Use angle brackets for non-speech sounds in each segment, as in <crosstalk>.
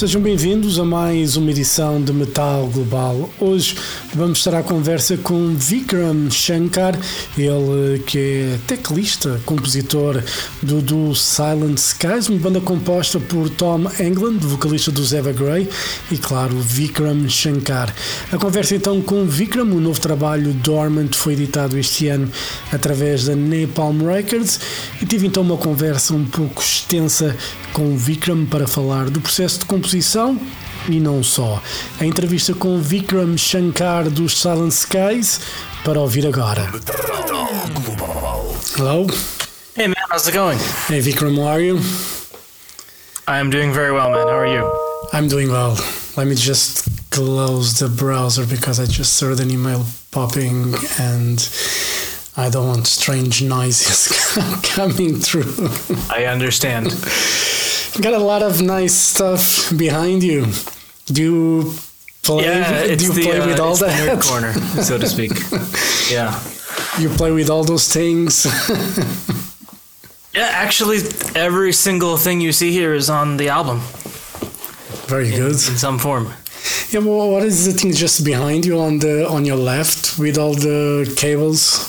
Sejam bem-vindos a mais uma edição de Metal Global. Hoje vamos estar à conversa com Vikram Shankar, ele que é teclista, compositor do, do Silent Skies, uma banda composta por Tom England, vocalista do Eva Gray, e claro, Vikram Shankar. A conversa então com Vikram, o novo trabalho Dormant foi editado este ano através da Napalm Records, e tive então uma conversa um pouco extensa com Vikram para falar do processo de composição e não só. A entrevista com Vikram Shankar dos Silent Skies para ouvir agora. Hello. Hey man, how's it going? Hey Vikram, how are you? I'm doing very well, man. How are you? I'm doing well. Let me just close the browser because I just heard an email popping and I don't want strange noises <laughs> coming through. I understand. <laughs> Got a lot of nice stuff behind you. Do you play? Yeah, do you the, play uh, with all it's the that? nerd corner, so to speak. <laughs> yeah. You play with all those things. <laughs> Yeah, actually, every single thing you see here is on the album Very in, good. in some form. Yeah, well, what is the thing just behind you on the on your left with all the cables?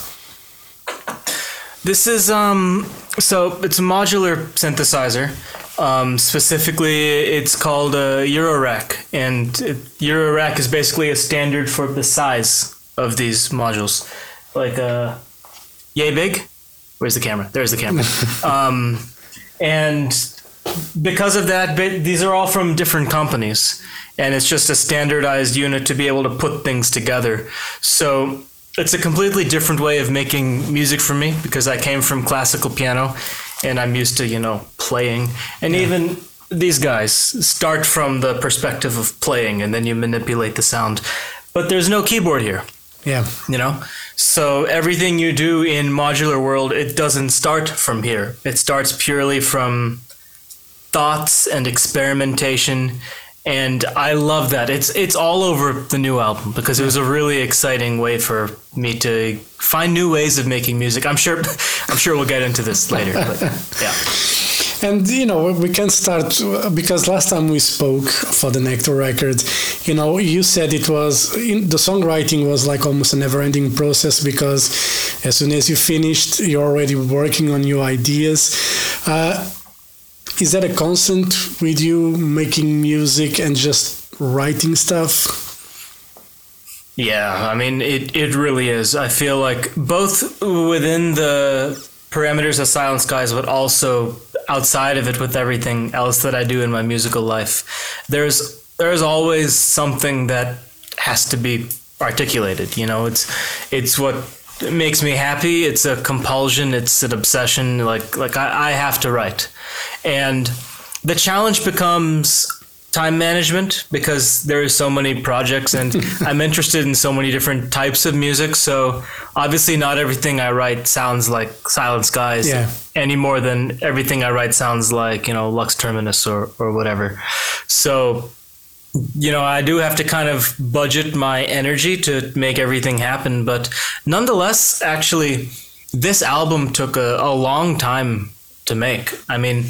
This is um so it's a modular synthesizer. Um, specifically, it's called a Eurorack, and it, Eurorack is basically a standard for the size of these modules, like uh, yay big. Where's the camera? There's the camera. <laughs> um, and because of that, but these are all from different companies, and it's just a standardized unit to be able to put things together. So it's a completely different way of making music for me because I came from classical piano, and I'm used to you know playing, and even these guys start from the perspective of playing, and then you manipulate the sound. But there's no keyboard here. Yeah, you know? So everything you do in modular world it doesn't start from here. It starts purely from thoughts and experimentation and i love that. It's it's all over the new album because it was a really exciting way for me to find new ways of making music. I'm sure <laughs> i'm sure we'll get into this later but yeah. <laughs> And you know we can start because last time we spoke for the Nectar record, you know, you said it was in, the songwriting was like almost a never-ending process because as soon as you finished, you're already working on new ideas. Uh, is that a constant with you making music and just writing stuff? Yeah, I mean it, it really is. I feel like both within the parameters of Silent Skies, but also outside of it with everything else that I do in my musical life, there's there's always something that has to be articulated. You know, it's it's what makes me happy. It's a compulsion. It's an obsession. Like like I, I have to write, and the challenge becomes time management because there are so many projects and <laughs> I'm interested in so many different types of music. So obviously, not everything I write sounds like Silent Skies Yeah. any more than everything I write sounds like you know Lux Terminus or or whatever. So you know, I do have to kind of budget my energy to make everything happen. But nonetheless, actually, this album took a, a long time to make. I mean,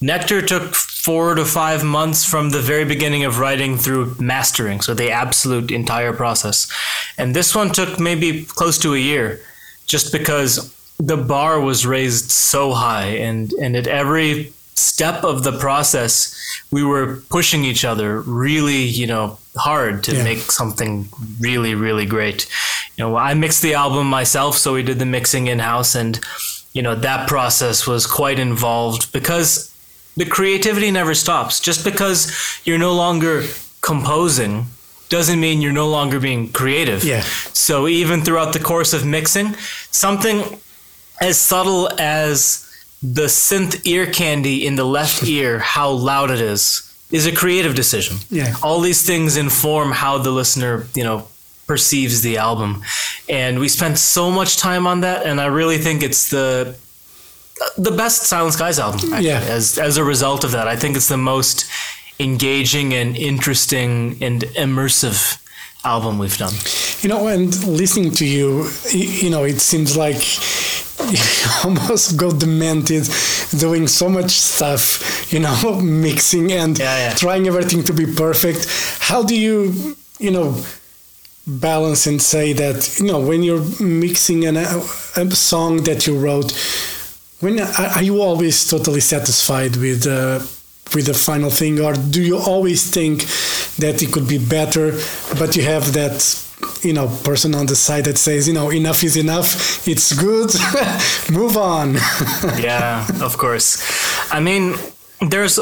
Nectar took four to five months from the very beginning of writing through mastering, so the absolute entire process. And this one took maybe close to a year, just because the bar was raised so high, and and at every step of the process, we were pushing each other really, you know, hard to Yeah. make something really, really great. You know, I mixed the album myself, so we did the mixing in house, and you know that process was quite involved because the creativity never stops. Just because you're no longer composing doesn't mean you're no longer being creative. Yeah. So even throughout the course of mixing, something as subtle as the synth ear candy in the left <laughs> ear, how loud it is, is a creative decision. Yeah. All these things inform how the listener, you know, perceives the album. And we spent so much time on that and I really think it's the the best Silent Skies album. Actually, Yeah. As as a result of that, I think it's the most engaging and interesting and immersive album we've done. You know, and listening to you, you know, it seems like <laughs> almost got demented doing so much stuff, you know, <laughs> mixing and Yeah, yeah. trying everything to be perfect. How do you, you know, balance and say that, you know, when you're mixing an, a, a song that you wrote, when are are you always totally satisfied with uh, with the final thing, or do you always think that it could be better, but you have that you know person on the side that says, you know, enough is enough, it's good, <laughs> move on. <laughs> yeah, of course. I mean, there's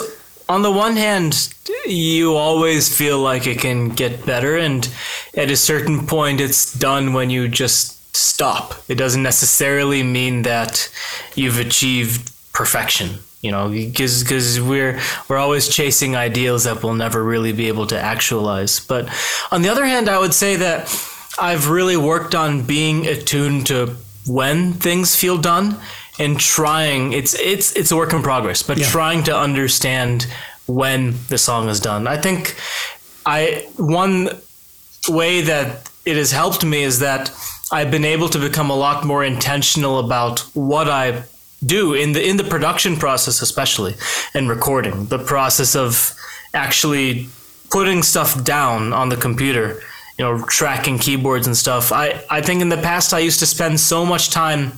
on the one hand, you always feel like it can get better, and at a certain point, it's done when you just stop. It doesn't necessarily mean that you've achieved perfection. You know, because because we're we're always chasing ideals that we'll never really be able to actualize. But on the other hand, I would say that I've really worked on being attuned to when things feel done and trying it's it's it's a work in progress but Yeah. trying to understand when the song is done i think i one way that it has helped me is that i've been able to become a lot more intentional about what i do in the in the production process especially and recording. The process of actually putting stuff down on the computer you know tracking keyboards and stuff. I i think in the past i used to spend so much time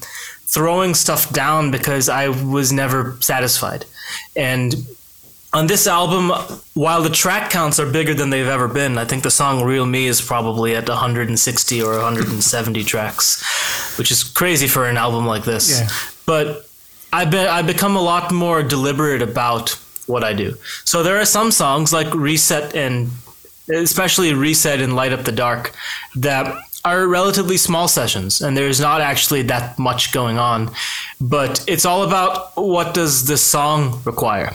throwing stuff down because i was never satisfied. And on this album while the track counts are bigger than they've ever been i think the song real me is probably at 160 or 170 tracks which is crazy for an album like this. Yeah. but I've been I've become a lot more deliberate about what I do. So there are some songs like Reset and especially Reset and Light Up the Dark that are relatively small sessions and there's not actually that much going on, but it's all about what does the song require.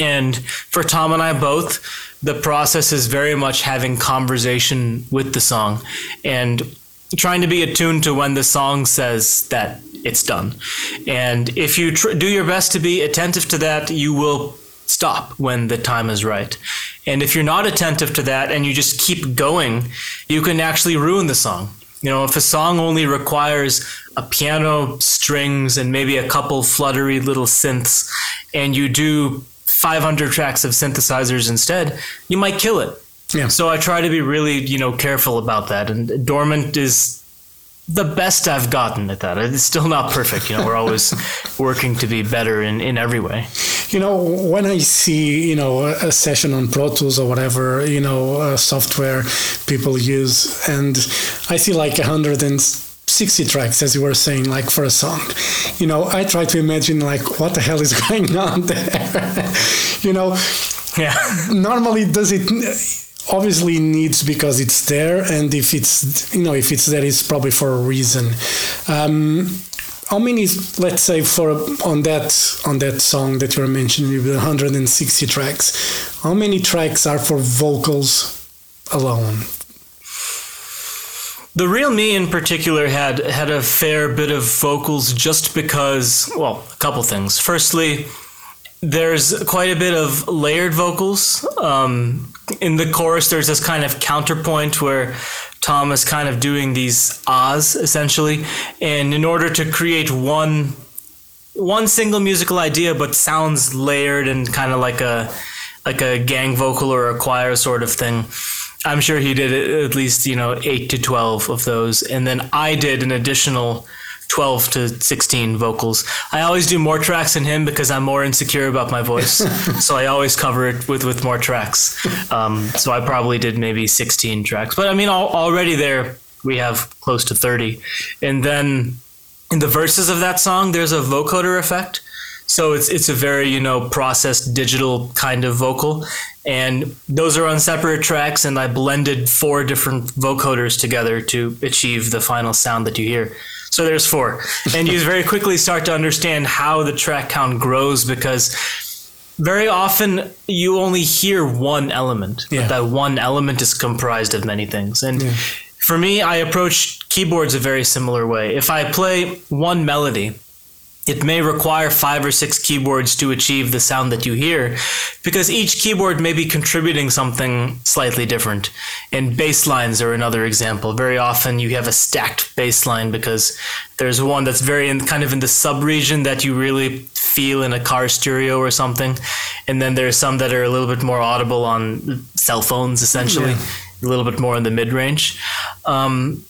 And for Tom and I both, the process is very much having conversation with the song and trying to be attuned to when the song says that it's done. And if you tr- do your best to be attentive to that, you will stop when the time is right. And if you're not attentive to that and you just keep going, you can actually ruin the song. You know, if a song only requires a piano, strings, and maybe a couple fluttery little synths, and you do 500 tracks of synthesizers instead, you might kill it. Yeah. So I try to be really, you know, careful about that. And Dormant is the best I've gotten at that. It's still not perfect. You know, we're always <laughs> working to be better in, in every way. You know, when I see, you know, a session on Pro Tools or whatever, you know, uh, software people use, and I see like 160 tracks, as you were saying, like for a song, you know, I try to imagine like what the hell is <laughs> going on there. <laughs> you know, Yeah. normally does it obviously needs because it's there and if it's you know if it's there it's probably for a reason um how many let's say for on that on that song that you were mentioning with 160 tracks how many tracks are for vocals alone The real me in particular had had a fair bit of vocals just because well, a couple things. Firstly, there's quite a bit of layered vocals. Um, in the chorus, there's this kind of counterpoint where Tom is kind of doing these ahs essentially, and in order to create one one single musical idea, but sounds layered and kind of like a like a gang vocal or a choir sort of thing. I'm sure he did at least you know eight to twelve of those, and then I did an additional 12 to 16 vocals. I always do more tracks than him because I'm more insecure about my voice. <laughs> so I always cover it with, with more tracks. Um, so I probably did maybe 16 tracks. But I mean, al- already there we have close to 30. And then in the verses of that song, there's a vocoder effect. So it's it's a very you know processed digital kind of vocal, and those are on separate tracks. And I blended four different vocoders together to achieve the final sound that you hear. So there's four, and you very quickly start to understand how the track count grows because very often you only hear one element, Yeah. but that one element is comprised of many things. And for me, I approach keyboards a very similar way. If I play one melody, it may require five or six keyboards to achieve the sound that you hear because each keyboard may be contributing something slightly different. And bass lines are another example. Very often you have a stacked bass line because there's one that's very in, kind of in the sub region that you really feel in a car stereo or something. And then there's some that are a little bit more audible on cell phones, essentially, yeah. a little bit more in the mid range. Um,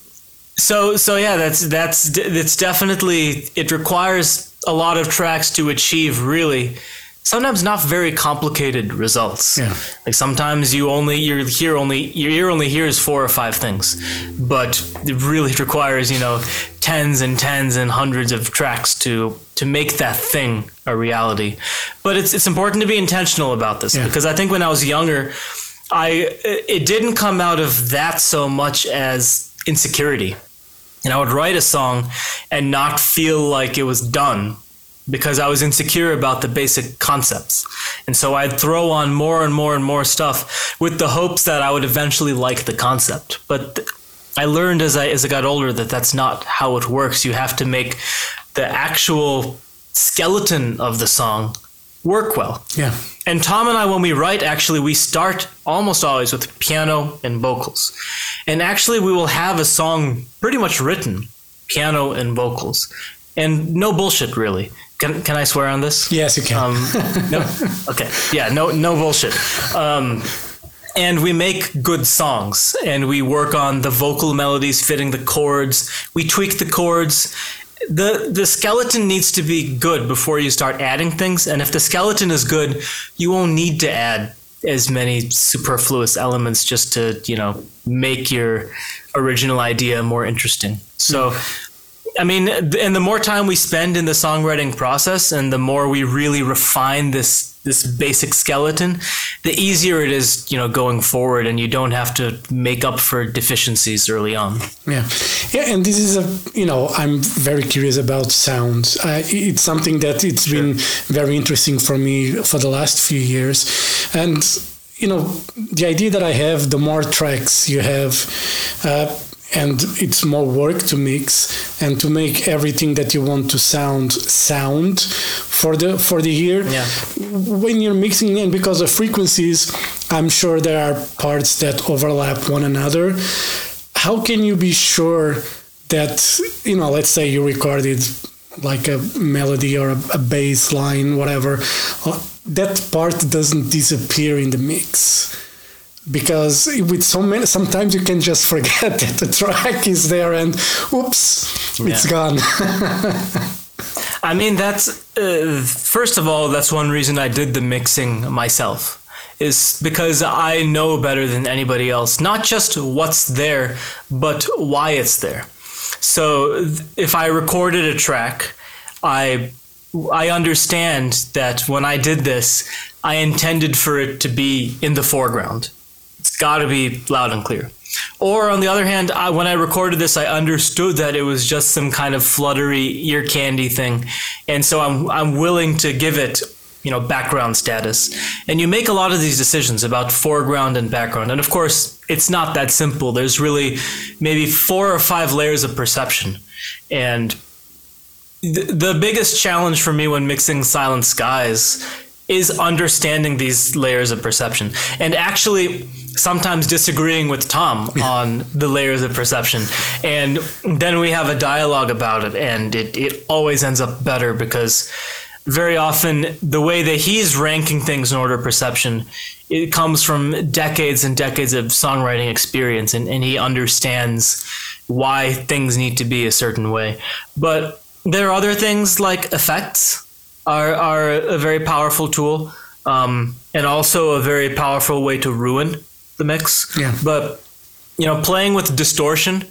so so yeah, that's that's it's definitely it requires a lot of tracks to achieve really sometimes not very complicated results. Yeah. Like sometimes you only your hear only your ear only hears four or five things, but it really <laughs> requires you know tens and tens and hundreds of tracks to to make that thing a reality. But it's it's important to be intentional about this yeah. because I think when I was younger, I it didn't come out of that so much as insecurity. And I would write a song and not feel like it was done because I was insecure about the basic concepts. And so I'd throw on more and more and more stuff with the hopes that I would eventually like the concept. But I learned as I as I got older that that's not how it works. You have to make the actual skeleton of the song work well. Yeah. And Tom and I, when we write, actually, we start almost always with piano and vocals. And actually, we will have a song pretty much written, piano and vocals. And no bullshit, really. Can, can I swear on this? Yes, you can. Um, no, <laughs> okay. Yeah, no, no bullshit. Um, and we make good songs and we work on the vocal melodies fitting the chords. We tweak the chords the the skeleton needs to be good before you start adding things and if the skeleton is good you won't need to add as many superfluous elements just to you know make your original idea more interesting. So i mean and the more time we spend in the songwriting process and the more we really refine this this basic skeleton, the easier it is, you know, going forward, and you don't have to make up for deficiencies early on. Yeah, yeah, and this is a, you know, I'm very curious about sounds. Uh, it's something that it's sure. been very interesting for me for the last few years, and you know, the idea that I have, the more tracks you have. Uh, and it's more work to mix and to make everything that you want to sound sound for the for the ear yeah. when you're mixing and because of frequencies i'm sure there are parts that overlap one another. How can you be sure that you know let's say you recorded like a melody or a, a bass line whatever uh, that part doesn't disappear in the mix because with so many sometimes you can just forget <laughs> that the track is there and oops yeah. it's gone <laughs> i mean that's uh, first of all that's one reason i did the mixing myself is because i know better than anybody else not just what's there but why it's there so if i recorded a track i I understand that when I did this, I intended for it to be in the foreground. It's got to be loud and clear. Or on the other hand, I, when I recorded this, I understood that it was just some kind of fluttery ear candy thing, and so I'm I'm willing to give it you know background status. And you make a lot of these decisions about foreground and background, and of course, it's not that simple. There's really maybe four or five layers of perception, and the, the biggest challenge for me when mixing Silent Skies is understanding these layers of perception. And actually sometimes disagreeing with Tom on the layers of perception. And then we have a dialogue about it, and it, it always ends up better because very often the way that he's ranking things in order of perception it comes from decades and decades of songwriting experience and, and he understands why things need to be a certain way. But there are other things like effects are, are a very powerful tool um, and also a very powerful way to ruin the mix. Yeah. But you know, playing with distortion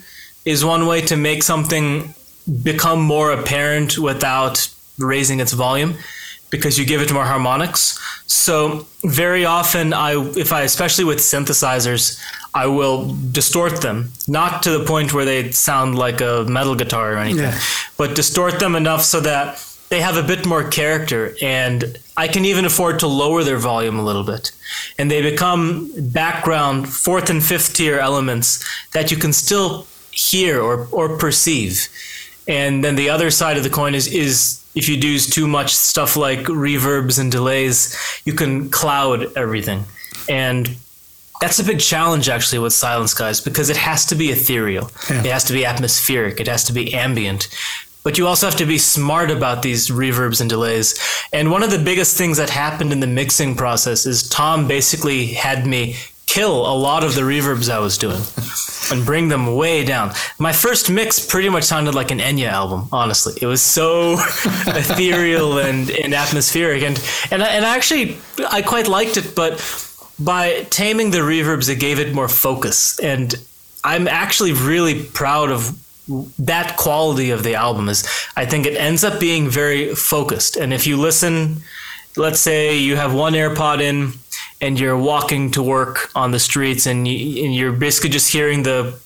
is one way to make something become more apparent without raising its volume because you give it more harmonics. So very often I if I especially with synthesizers, I will distort them, not to the point where they sound like a metal guitar or anything, yeah. but distort them enough so that they have a bit more character and I can even afford to lower their volume a little bit. And they become background fourth and fifth tier elements that you can still hear or, or perceive. And then the other side of the coin is is if you do too much stuff like reverbs and delays, you can cloud everything. And that's a big challenge actually with Silent Skies because it has to be ethereal. Yeah. It has to be atmospheric. It has to be ambient. But you also have to be smart about these reverbs and delays. And one of the biggest things that happened in the mixing process is Tom basically had me kill a lot of the reverbs I was doing <laughs> and bring them way down. My first mix pretty much sounded like an Enya album, honestly. It was so <laughs> ethereal and, and atmospheric and and I, and I actually I quite liked it, but by taming the reverbs it gave it more focus and I'm actually really proud of that quality of the album is I think it ends up being very focused. And if you listen, let's say you have one AirPod in and you're walking to work on the streets and, you, and you're basically just hearing the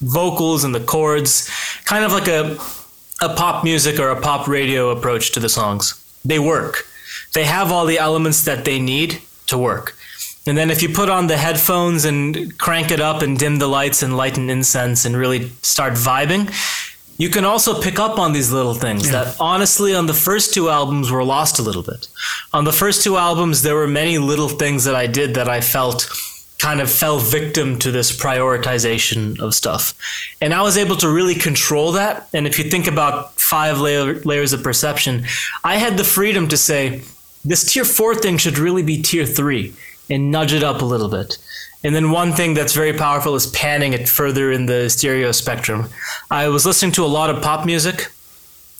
vocals and the chords, kind of like a a pop music or a pop radio approach to the songs. They work. They have all the elements that they need to work. And then if you put on the headphones and crank it up and dim the lights and light an incense and really start vibing, you can also pick up on these little things that honestly on the first two albums were lost a little bit. On the first two albums there were many little things that I did that I felt kind of fell victim to this prioritization of stuff. And I was able to really control that. And if you think about five layer, layers of perception, I had the freedom to say, this tier four thing should really be tier three and nudge it up a little bit. And then one thing that's very powerful is panning it further in the stereo spectrum. I was listening to a lot of pop music.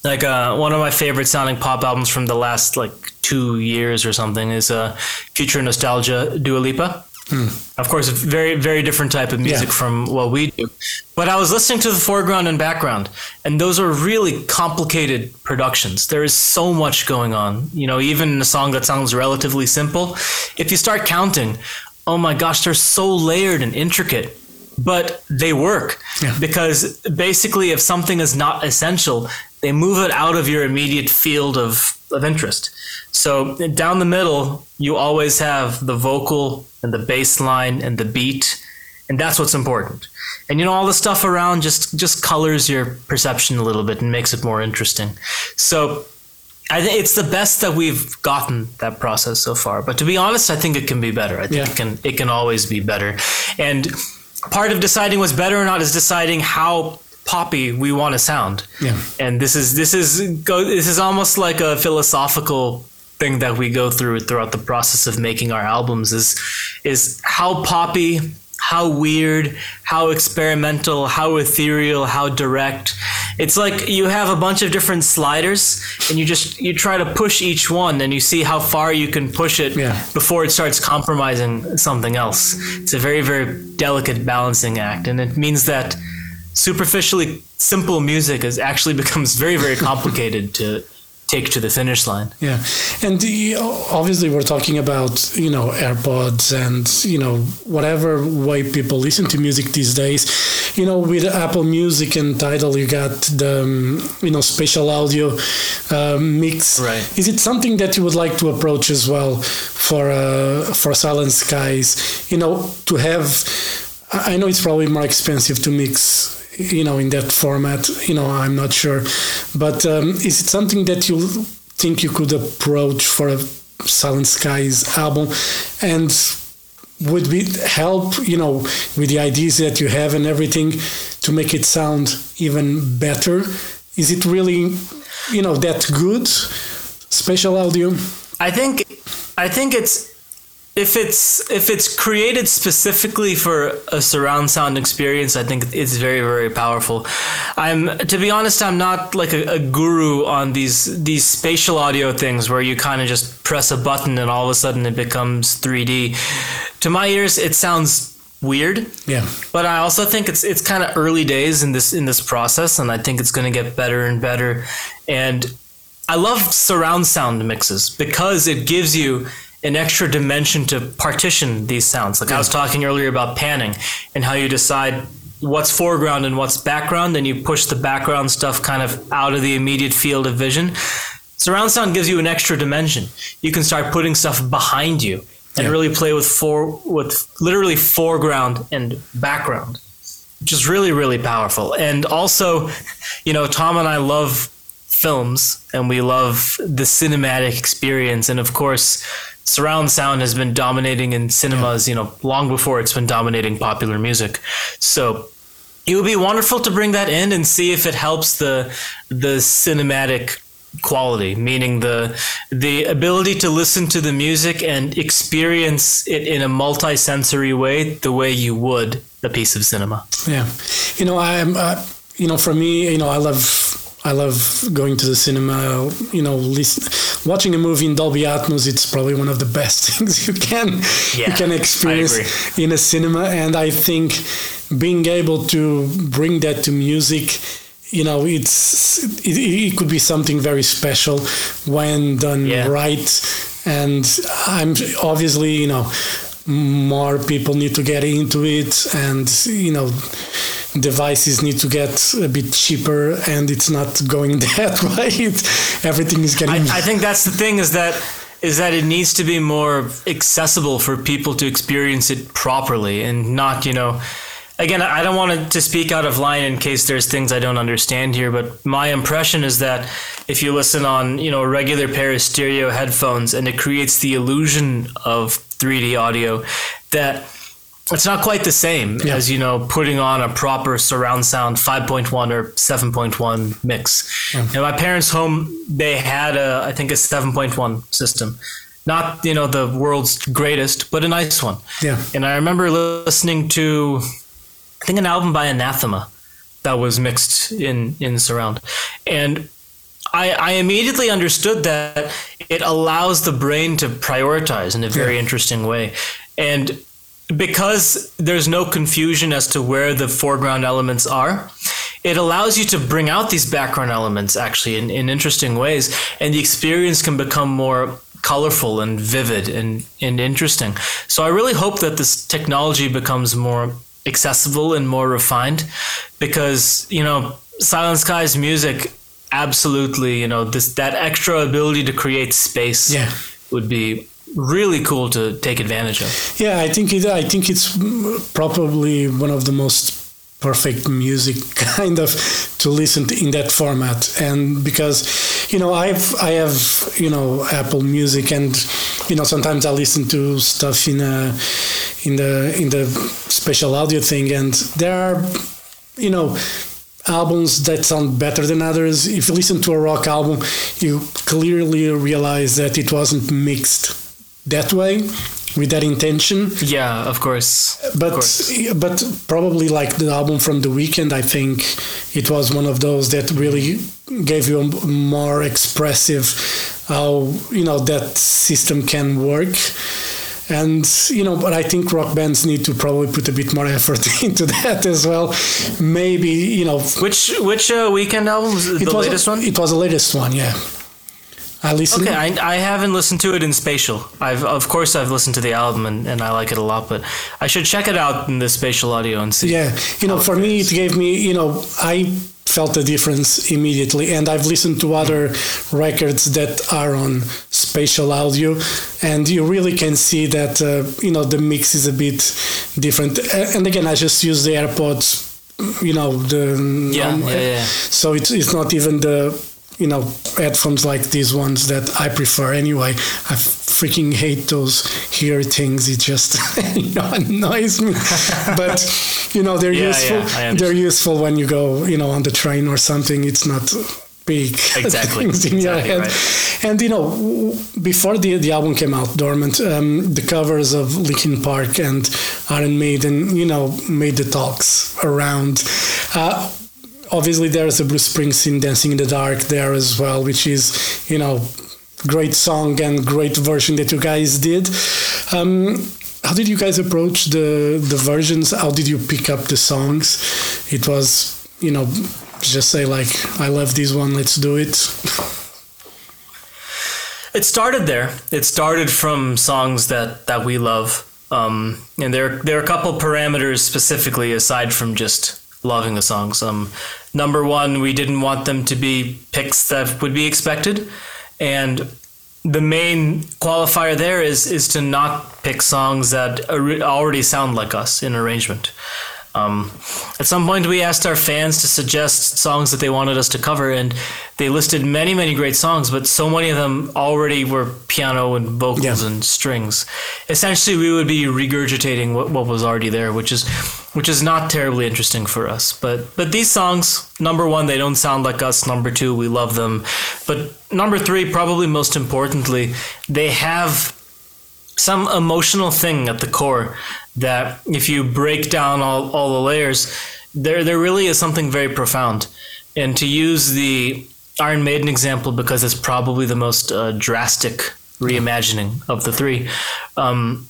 Like uh, one of my favorite sounding pop albums from the last like two years or something is uh, Future Nostalgia Dua Lipa. Hmm. Of course, a very, very different type of music Yeah. from what we do. But I was listening to the foreground and background, and those are really complicated productions. There is so much going on. You know, even in a song that sounds relatively simple, if you start counting, oh my gosh, they're so layered and intricate. But they work Yeah. because basically, if something is not essential, they move it out of your immediate field of, of interest. So down the middle, you always have the vocal and the bass line and the beat, and that's what's important. And you know, all the stuff around just just colors your perception a little bit and makes it more interesting. So I think it's the best that we've gotten that process so far. But to be honest, I think it can be better. I think Yeah. it can it can always be better. And part of deciding what's better or not is deciding how poppy we want to sound. Yeah. And this is this is go this is almost like a philosophical thing that we go through throughout the process of making our albums is is how poppy how weird, how experimental, how ethereal, how direct. It's like you have a bunch of different sliders and you just you try to push each one and you see how far you can push it Yeah. before it starts compromising something else. It's a very very delicate balancing act and it means that superficially simple music is actually <laughs> becomes very very complicated to take to the finish line. Yeah, and the, obviously we're talking about you know AirPods and you know whatever way people listen to music these days. You know, with Apple Music and Tidal, you got the um, you know spatial audio uh, mix. Right. Is it something that you would like to approach as well for uh, for Silent Skies? You know, to have. I I know it's probably more expensive to mix you know in that format you know i'm not sure. But um, is it something that you think you could approach for a silent skies album? And would it help you know with the ideas that you have and everything to make it sound even better? Is it really you know that good spatial audio? I think I think it's if it's if it's created specifically for a surround sound experience, I think it's very very powerful. I'm to be honest, I'm not like a, a guru on these these spatial audio things where you kind of just press a button and all of a sudden it becomes 3D. To my ears, it sounds weird. yeah But I also think it's it's kind of early days in this in this process, and I think it's going to get better and better. And I love surround sound mixes because it gives you an extra dimension to partition these sounds. Like I was talking earlier about panning and how you decide what's foreground and what's background, and you push the background stuff kind of out of the immediate field of vision. Surround sound gives you an extra dimension. You can start putting stuff behind you and Yeah. really play with for with literally foreground and background, which is really really powerful. And also, you know, Tom and I love films and we love the cinematic experience. And of course, surround sound has been dominating in cinemas, you know, long before it's been dominating popular music. So it would be wonderful to bring that in and see if it helps the the cinematic quality meaning the the ability to listen to the music and experience it in a multi-sensory way the way you would a piece of cinema. Yeah. You know i'm uh, you know for me you know i love I love going to the cinema. You know, listen, watching a movie in Dolby Atmos. It's probably one of the best <laughs> things you can yeah, you can experience in a cinema. And I think being able to bring that to music you know it's it, it, could be something very special when done yeah. right and i'm obviously you know more people need to get into it and you know devices need to get a bit cheaper and it's not going <laughs> that way it, everything is getting I, I think that's the thing is that is that it needs to be more accessible for people to experience it properly and not you know again, I don't want to speak out of line in case there's things I don't understand here, but my impression is that if you listen on, you know, a regular pair of stereo headphones and it creates the illusion of 3D audio, that it's not quite the same yeah. as, you know, putting on a proper surround sound 5.1 or 7.1 mix. Yeah. And my parents' home, they had a, I think a 7.1 system not you know the world's greatest, but a nice one. Yeah. And I remember listening to I think an album by Anathema that was mixed in in surround, and I, I immediately understood that it allows the brain to prioritize in a very yeah. interesting way, and because there's no confusion as to where the foreground elements are, it allows you to bring out these background elements actually in, in interesting ways, and the experience can become more colorful and vivid and, and interesting. So I really hope that this technology becomes more accessible and more refined because you know silent Sky's music absolutely you know this that extra ability to create space yeah. would be really cool to take advantage of. Yeah i think it i think it's probably one of the most perfect music <laughs> kind of to listen to in that format. And because you know i've i have you know apple music and you know sometimes i listen to stuff in a in the in the spatial audio thing. And there are you know albums that sound better than others. If you listen to a rock album you clearly realize that it wasn't mixed that way with that intention. Yeah, of course. But of course. but probably like the album from the Weeknd, I think it was one of those that really gave you a more expressive how you know that system can work. And you know, but I think rock bands need to probably put a bit more effort <laughs> into that as well. Maybe you know, which which uh, Weeknd album was the was, latest one? It was the latest one, yeah. I listened. Okay, I, I haven't listened to it in spatial. I've of course I've listened to the album and, and I like it a lot, but I should check it out in the spatial audio and see. Yeah, you know, for me it gave me, you know, I felt the difference immediately, and I've listened to other records that are on spatial audio, and you really can see that uh, you know the mix is a bit different. And again, I just use the AirPods you know the yeah, um, yeah, yeah, so it's it's not even the you know headphones like these ones that I prefer anyway. I freaking hate those hear things. It just <laughs> you know annoys me. but you know they're <laughs> yeah, useful. Yeah, they're useful when you go you know on the train or something. It's not big <laughs> exactly. things in exactly your head. Right. And you know, before the the album came out, Dormant, um, the covers of Linkin Park and Iron Maiden, you know, made the talks around. Uh, obviously there's a Bruce Springsteen Dancing in the Dark there as well, which is, you know, great song and great version that you guys did. Um, how did you guys approach the the versions? How did you pick up the songs? It was, you know, just say like, I love this one, let's do it. It started there. It started from songs that that we love. Um, and there there are a couple parameters specifically aside from just loving the songs. Um, number one, we didn't want them to be picks that would be expected, and the main qualifier there is is to not pick songs that already sound like us in arrangement. Um, at some point, we asked our fans to suggest songs that they wanted us to cover, and they listed many, many great songs, but so many of them already were piano and vocals Yeah. and strings. Essentially, we would be regurgitating what, what was already there, which is which is not terribly interesting for us. But but these songs, number one, they don't sound like us. Number two, we love them. But number three, probably most importantly, they have some emotional thing at the core that if you break down all, all the layers, there there really is something very profound. And to use the Iron Maiden example because it's probably the most uh, drastic reimagining of the three. Um,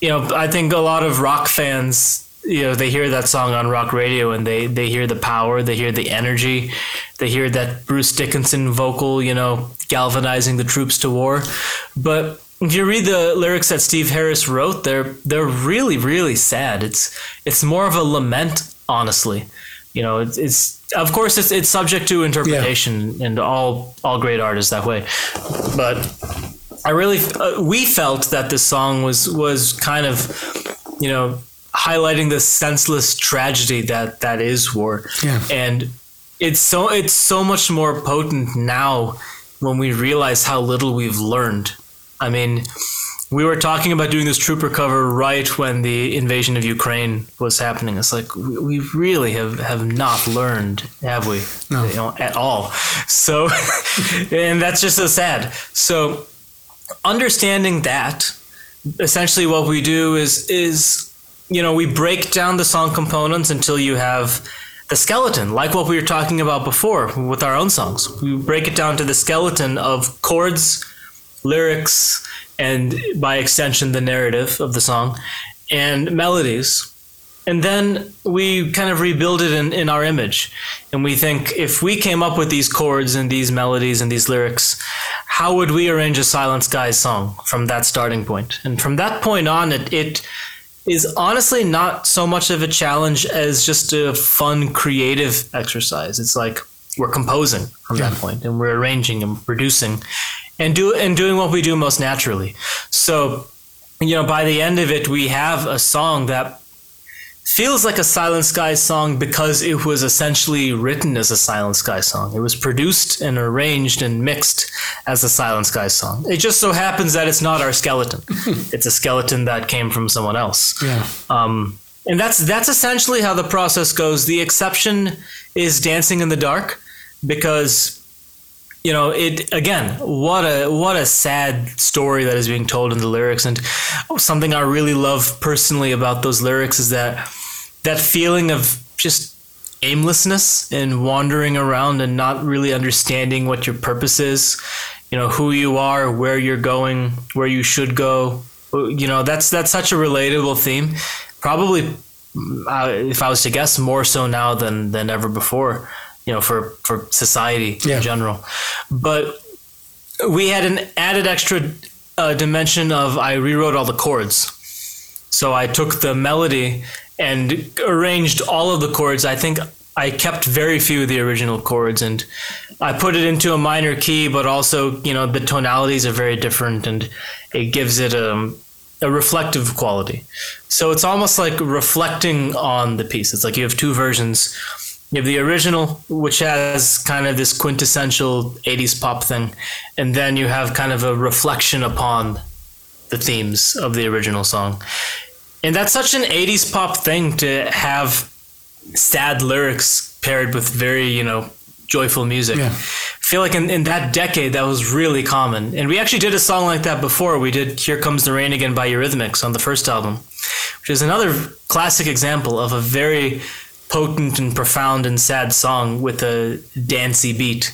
you know, I think a lot of rock fans, you know, they hear that song on rock radio and they they hear the power, they hear the energy, they hear that Bruce Dickinson vocal, you know, galvanizing the troops to war. But if you read the lyrics that Steve Harris wrote, they're they're really really sad. It's it's more of a lament, honestly. You know, it's, it's of course it's it's subject to interpretation, and all all great art is that way. But I really uh, we felt that this song was was kind of you know highlighting the senseless tragedy that that is war Yeah. and it's so it's so much more potent now when we realize how little we've learned i mean we were talking about doing this trooper cover right when the invasion of ukraine was happening. It's like we we really have have not learned have we? No. you know at all. So <laughs> and that's just so sad. So understanding that essentially what we do is is you know we break down the song components until you have the skeleton like what we were talking about before with our own songs. We break it down to the skeleton of chords lyrics and by extension the narrative of the song and melodies. And then we kind of rebuild it in, in our image. And we think if we came up with these chords and these melodies and these lyrics how would we arrange a silent skies song from that starting point? And from that point on it, it is honestly not so much of a challenge as just a fun creative exercise. It's like we're composing from that point and we're arranging and producing and do and doing what we do most naturally so you know by the end of it we have a song that feels like a Silent Sky song because it was essentially written as a Silent Sky song. It was produced and arranged and mixed as a Silent Sky song. It just so happens that it's not our skeleton. <laughs> it's a skeleton that came from someone else. Yeah. Um, and that's that's essentially how the process goes. The exception is Dancing in the Dark because you know it again what a what a sad story that is being told in the lyrics. And something i really love personally about those lyrics is that that feeling of just aimlessness and wandering around and not really understanding what your purpose is you know who you are where you're going where you should go. You know that's that's such a relatable theme. Probably uh, if i was to guess more so now than than ever before you know for for society Yeah. in general. But we had an added extra uh, dimension of i rewrote all the chords. So i took the melody and arranged all of the chords. I think i kept very few of the original chords and i put it into a minor key but also you know the tonalities are very different and it gives it a, a reflective quality. So it's almost like reflecting on the piece. It's like you have two versions you have the original, which has kind of this quintessential 80s pop thing, and then you have kind of a reflection upon the themes of the original song. And that's such an 80s pop thing to have sad lyrics paired with very, you know, joyful music. Yeah. I feel like in, in that decade that was really common. And we actually did a song like that before. We did Here Comes the Rain Again by Eurythmics on the first album, which is another classic example of a very potent and profound and sad song with a dancey beat.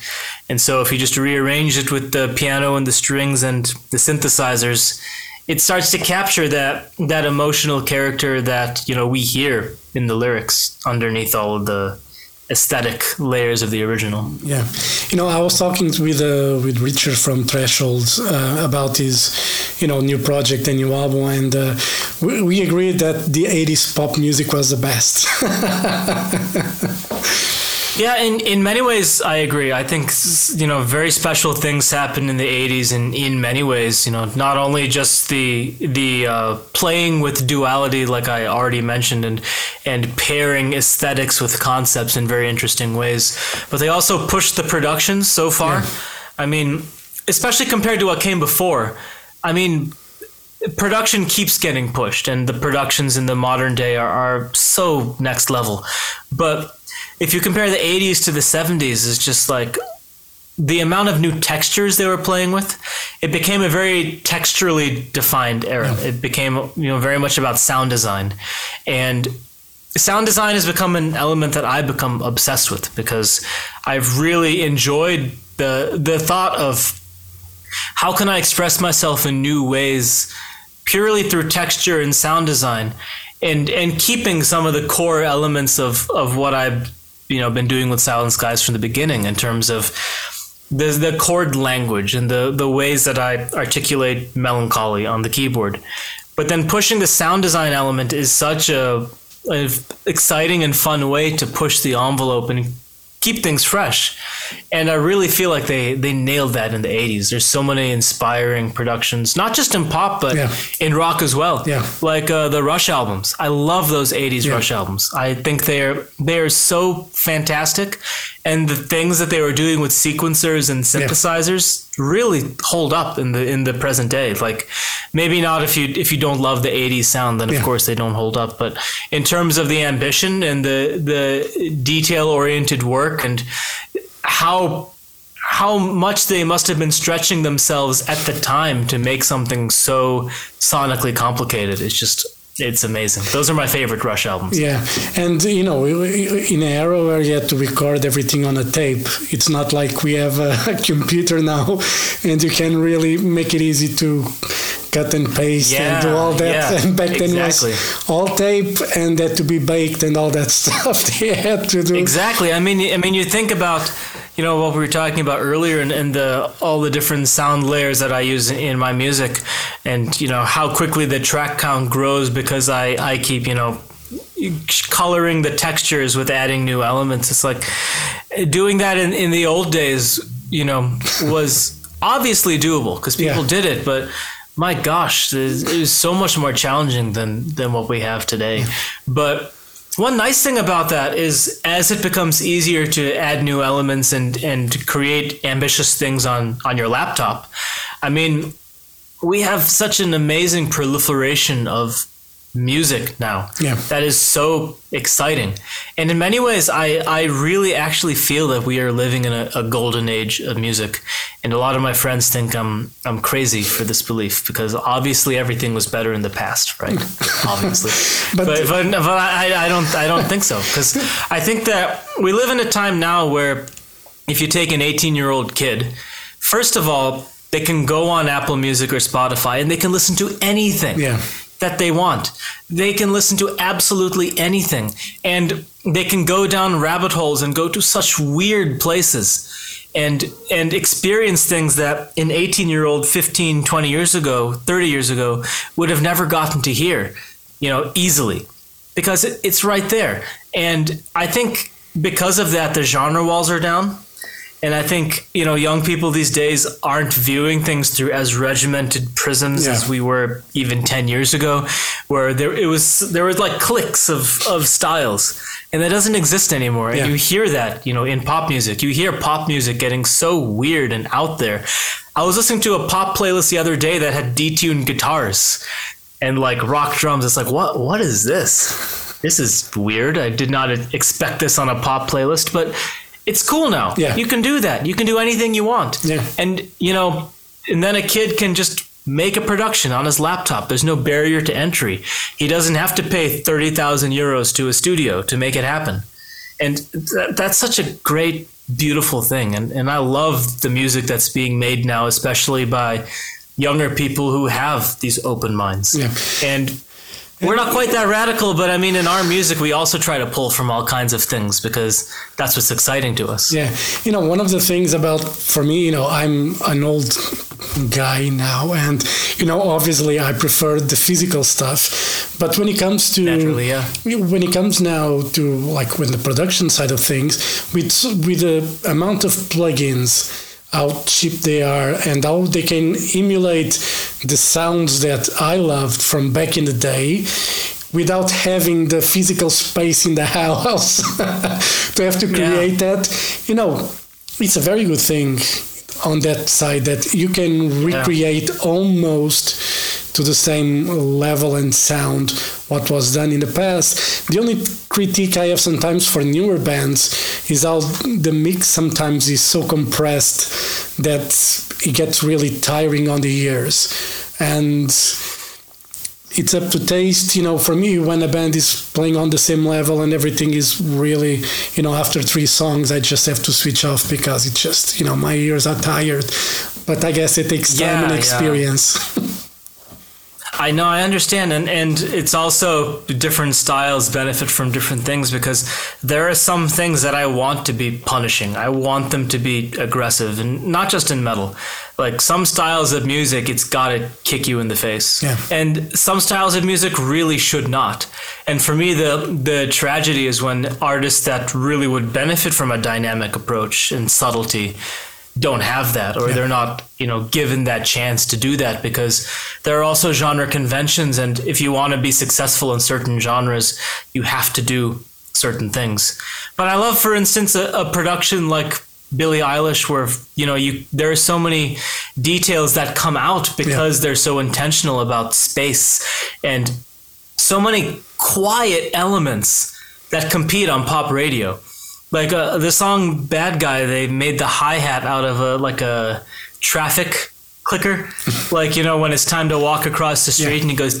And so if you just rearrange it with the piano and the strings and the synthesizers, it starts to capture that that emotional character that, you know, we hear in the lyrics underneath all of the aesthetic layers of the original. Yeah, you know, I was talking with uh, with Richard from Threshold uh, about his, you know, new project and new album, and uh, we, we agreed that the '80s pop music was the best. <laughs> Yeah, in, in many ways, I agree. I think, you know, very special things happened in the 80s and in many ways, you know, not only just the the uh, playing with duality, like I already mentioned, and, and pairing aesthetics with concepts in very interesting ways, but they also pushed the production so far. Yeah. I mean, especially compared to what came before. I mean, production keeps getting pushed, and the productions in the modern day are, are so next level. But if you compare the 80s to the 70s, it's just like the amount of new textures they were playing with. It became a very texturally defined era. Yeah. It became you know very much about sound design, and sound design has become an element that I've become obsessed with because I've really enjoyed the the thought of how can I express myself in new ways purely through texture and sound design and and keeping some of the core elements of of what I've you know been doing with Silent Skies from the beginning in terms of the the chord language and the the ways that I articulate melancholy on the keyboard. But then pushing the sound design element is such a, a exciting and fun way to push the envelope and keep things fresh. And I really feel like they they nailed that in the 80s. There's so many inspiring productions, not just in pop, but yeah. in rock as well. Yeah. Like uh, the Rush albums. I love those 80s yeah. Rush albums. I think they're they're so fantastic and the things that they were doing with sequencers and synthesizers yeah. really hold up in the in the present day like maybe not if you if you don't love the 80s sound then of yeah. course they don't hold up but in terms of the ambition and the the detail oriented work and how how much they must have been stretching themselves at the time to make something so sonically complicated it's just it's amazing. Those are my favorite Rush albums. Yeah, and you know, in an era where you had to record everything on a tape, it's not like we have a, <laughs> computer now, and you can really make it easy to cut and paste yeah, and do all that. Yeah, <laughs> and back then exactly. was all tape and that to be baked and all that <laughs> stuff they had to do. Exactly. I mean, I mean, you think about you know what we were talking about earlier and, and the all the different sound layers that I use in my music, and you know how quickly the track count grows because I I keep you know coloring the textures with adding new elements. It's like doing that in, in the old days, you know, was <laughs> obviously doable because people yeah. did it, but my gosh, it was so much more challenging than than what we have today. But one nice thing about that is as it becomes easier to add new elements and and create ambitious things on on your laptop i mean we have such an amazing proliferation of music now. Yeah. That is so exciting. And in many ways, I, I really actually feel that we are living in a, a, golden age of music. And a lot of my friends think I'm, I'm crazy for this belief because obviously everything was better in the past, right? <laughs> obviously. but, but, but, but, I, I, don't, I don't think so because I think that we live in a time now where if you take an 18 year old kid, first of all, they can go on Apple Music or Spotify and they can listen to anything. Yeah that they want. They can listen to absolutely anything and they can go down rabbit holes and go to such weird places and and experience things that an 18 year old 15 20 years ago 30 years ago would have never gotten to hear you know easily. Because it, it's right there. And i think because of that the genre walls are down and I think you know young people these days aren't viewing things through as regimented prisms yeah. as we were even ten years ago, where there it was there was like cliques of of styles, and that doesn't exist anymore. Yeah. And you hear that you know in pop music, you hear pop music getting so weird and out there. I was listening to a pop playlist the other day that had detuned guitars and like rock drums. It's like what what is this? This is weird. I did not expect this on a pop playlist, but it's cool now. Yeah. You can do that. You can do anything you want. Yeah. And, you know, and then a kid can just make a production on his laptop. There's no barrier to entry. He doesn't have to pay 30,000 euros to a studio to make it happen. And th- that's such a great, beautiful thing. And, and I love the music that's being made now, especially by younger people who have these open minds. Yeah. And we're not quite that radical, but I mean, in our music, we also try to pull from all kinds of things because that's what's exciting to us. Yeah. You know, one of the things about, for me, you know, I'm an old guy now, and you know, obviously, I prefer the physical stuff. But when it comes to Naturally, yeah. when it comes now to like when the production side of things, with with the amount of plugins, how cheap they are, and how they can emulate the sounds that I loved from back in the day. Without having the physical space in the <laughs> house to have to Yeah. create that, you know, it's a very good thing on that side that you can recreate almost to the same level and sound what was done in the past. The only critique I have sometimes for newer bands is how the mix sometimes is so compressed that it gets really tiring on the ears. And it's up to taste. You know, for me, when a band is playing on the same level and everything is really, you know, after three songs, I just have to switch off because it just, you know, my ears are tired. But I guess it takes time Yeah, and yeah. <laughs> I know, I understand, and and it's also different styles benefit from different things because there are some things that I want to be punishing. I want them to be aggressive, and not just in metal. Like some styles of music, it's got to kick you in the face, Yeah. and some styles of music really should not. And for me, the the tragedy is when artists that really would benefit from a dynamic approach and subtlety don't have that or they're not you know given that chance to do that because there are also genre conventions and if you want to be successful in certain genres you have to do certain things. But i love for instance a, a production like Billie Eilish where you know you there are so many details that come out because they're so intentional about space and so many quiet elements that compete on pop radio. Like uh, the song "Bad Guy," they made the hi hat out of a like a traffic clicker, <laughs> like you know when it's time to walk across the street, Yeah. and he goes.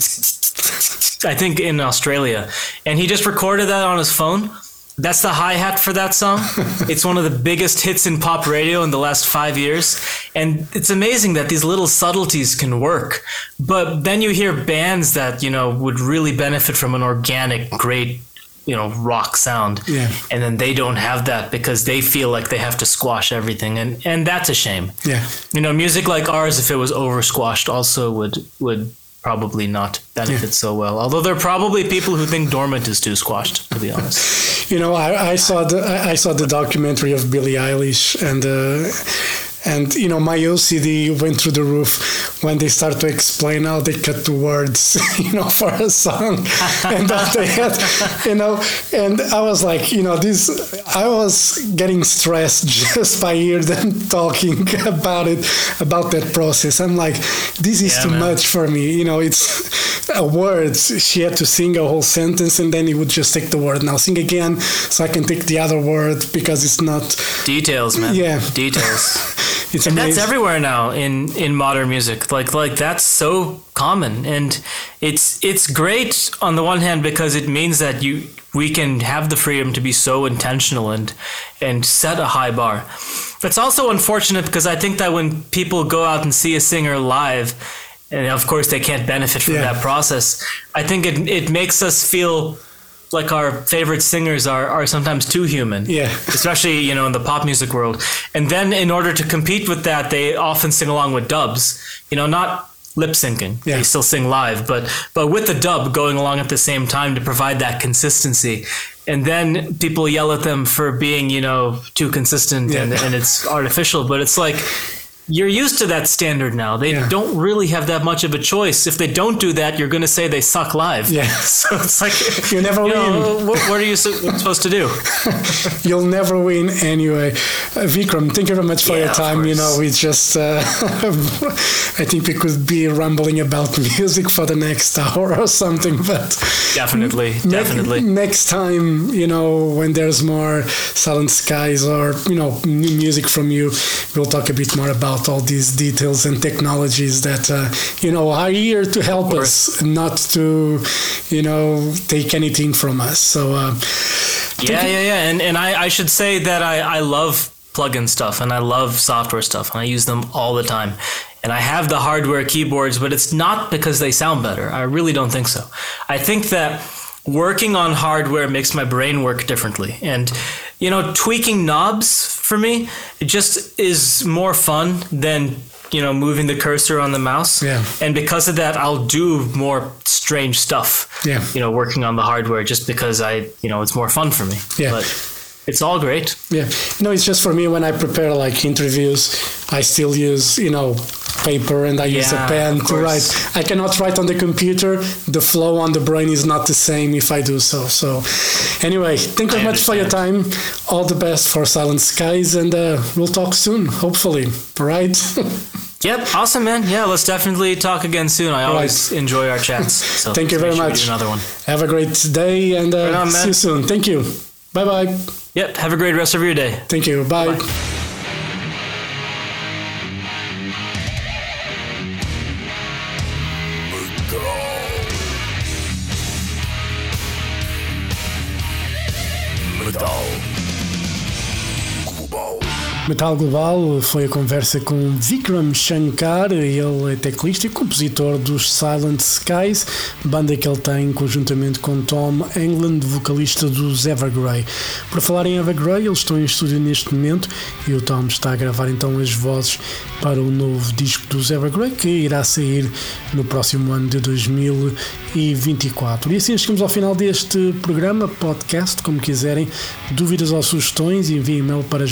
I think in Australia, and he just recorded that on his phone. That's the hi hat for that song. <laughs> it's one of the biggest hits in pop radio in the last five years. And it's amazing that these little subtleties can work. But then you hear bands that, you know, would really benefit from an organic, great, you know, rock sound. Yeah. And then they don't have that because they feel like they have to squash everything. And, and that's a shame. yeah. You know, music like ours, if it was over squashed, also would would probably not benefit so well. Although there are probably people who think Dormant is too squashed, to be honest. You know, I, I saw the I I saw the documentary of Billie Eilish, and uh, and you know my OCD went through the roof when they start to explain how they cut the words, <laughs> you know, for a song, <laughs> and that they had, you know, and I was like, you know, this I was getting stressed <laughs> just by hear them talking about it, about that process. I'm like, this is Yeah, too man. much for me. You know, it's a words. She had to sing a whole sentence, and then he would just take the word. Now sing again, so I can take the other word because it's not. Details, man. Yeah. Details. It's and amazing. that's everywhere now in in modern music. Like like that's so common, and it's it's great on the one hand because it means that you we can have the freedom to be so intentional and and set a high bar. It's also unfortunate because I think that when people go out and see a singer live, and of course they can't benefit from Yeah. that process, I think it it makes us feel like our favorite singers are are sometimes too human Yeah. <laughs> especially you know in the pop music world and then in order to compete with that they often sing along with dubs you know not lip syncing Yeah. they still sing live but but with the dub going along at the same time to provide that consistency and then people yell at them for being you know too consistent Yeah. and, and it's artificial but it's like you're used to that standard now. They Yeah. don't really have that much of a choice. If they don't do that, you're going to say they suck live. Yeah. <laughs> So it's like <laughs> You never know, what, what are you supposed to do? <laughs> You'll never win anyway. Uh, Vikram, thank you very much for Yeah, your time. You know, we just, uh, I think we could be rambling about music for the next hour or something, but Definitely, ne- definitely. next time, you know, when there's more Silent Skies or, you know, new music from you, we'll talk a bit more about all these details and technologies that, uh, you know, are here to help us, not to, you know, take anything from us. So, uh, Yeah, yeah, yeah. And and I, I should say that I, I love plugin stuff and I love software stuff and I use them all the time. And I have the hardware keyboards, but it's not because they sound better. I really don't think so. I think that working on hardware makes my brain work differently. And you know, tweaking knobs for me it just is more fun than you know moving the cursor on the mouse. Yeah. And because of that, I'll do more strange stuff. Yeah. You know, working on the hardware just because I you know it's more fun for me. Yeah. But it's all great. Yeah, no, it's just for me when I prepare like interviews, I still use you know paper and I use a pen to write. I cannot write on the computer. The flow on the brain is not the same if I do so. So, anyway, thank you very much for your time. All the best for Silent Skies, and uh, we'll talk soon, hopefully. Right? <laughs> Yep. Awesome, man. Yeah. Let's definitely talk again soon. I always enjoy our chats. So <laughs> Thank you very sure much. Another one. Have a great day, and uh, Right on, see you soon. Thank you. Bye bye. Yep. Have a great rest of your day. Thank you. Bye. Bye. Metal Global foi a conversa com Vikram Shankar, ele é teclista e compositor dos Silent Skies, banda que ele tem conjuntamente com Tom England, vocalista dos Evergrey. Por falar em Evergrey, eles estão em estúdio neste momento e o Tom está a gravar então as vozes para o novo disco dos Evergrey que irá sair no próximo ano de 2024. E assim chegamos ao final deste programa, podcast, como quiserem. Dúvidas ou sugestões, enviem e-mail para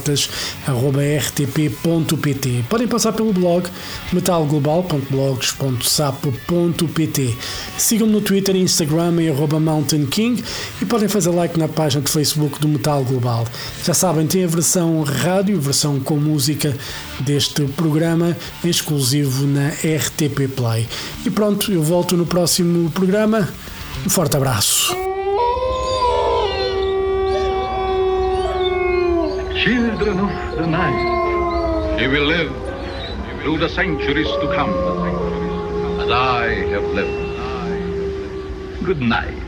jorge.botas.rtp.pt. Podem passar pelo blog metalglobal.blogs.sapo.pt. Sigam-me no Twitter e Instagram em arroba Mountain King e podem fazer like na página de Facebook do Metal Global. Já sabem, tem a versão rádio, versão com música deste programa exclusivo na RTP Play. E pronto, eu volto no próximo programa. Um forte abraço. Children of the night, you will live through the centuries to come, as I have lived. Good night.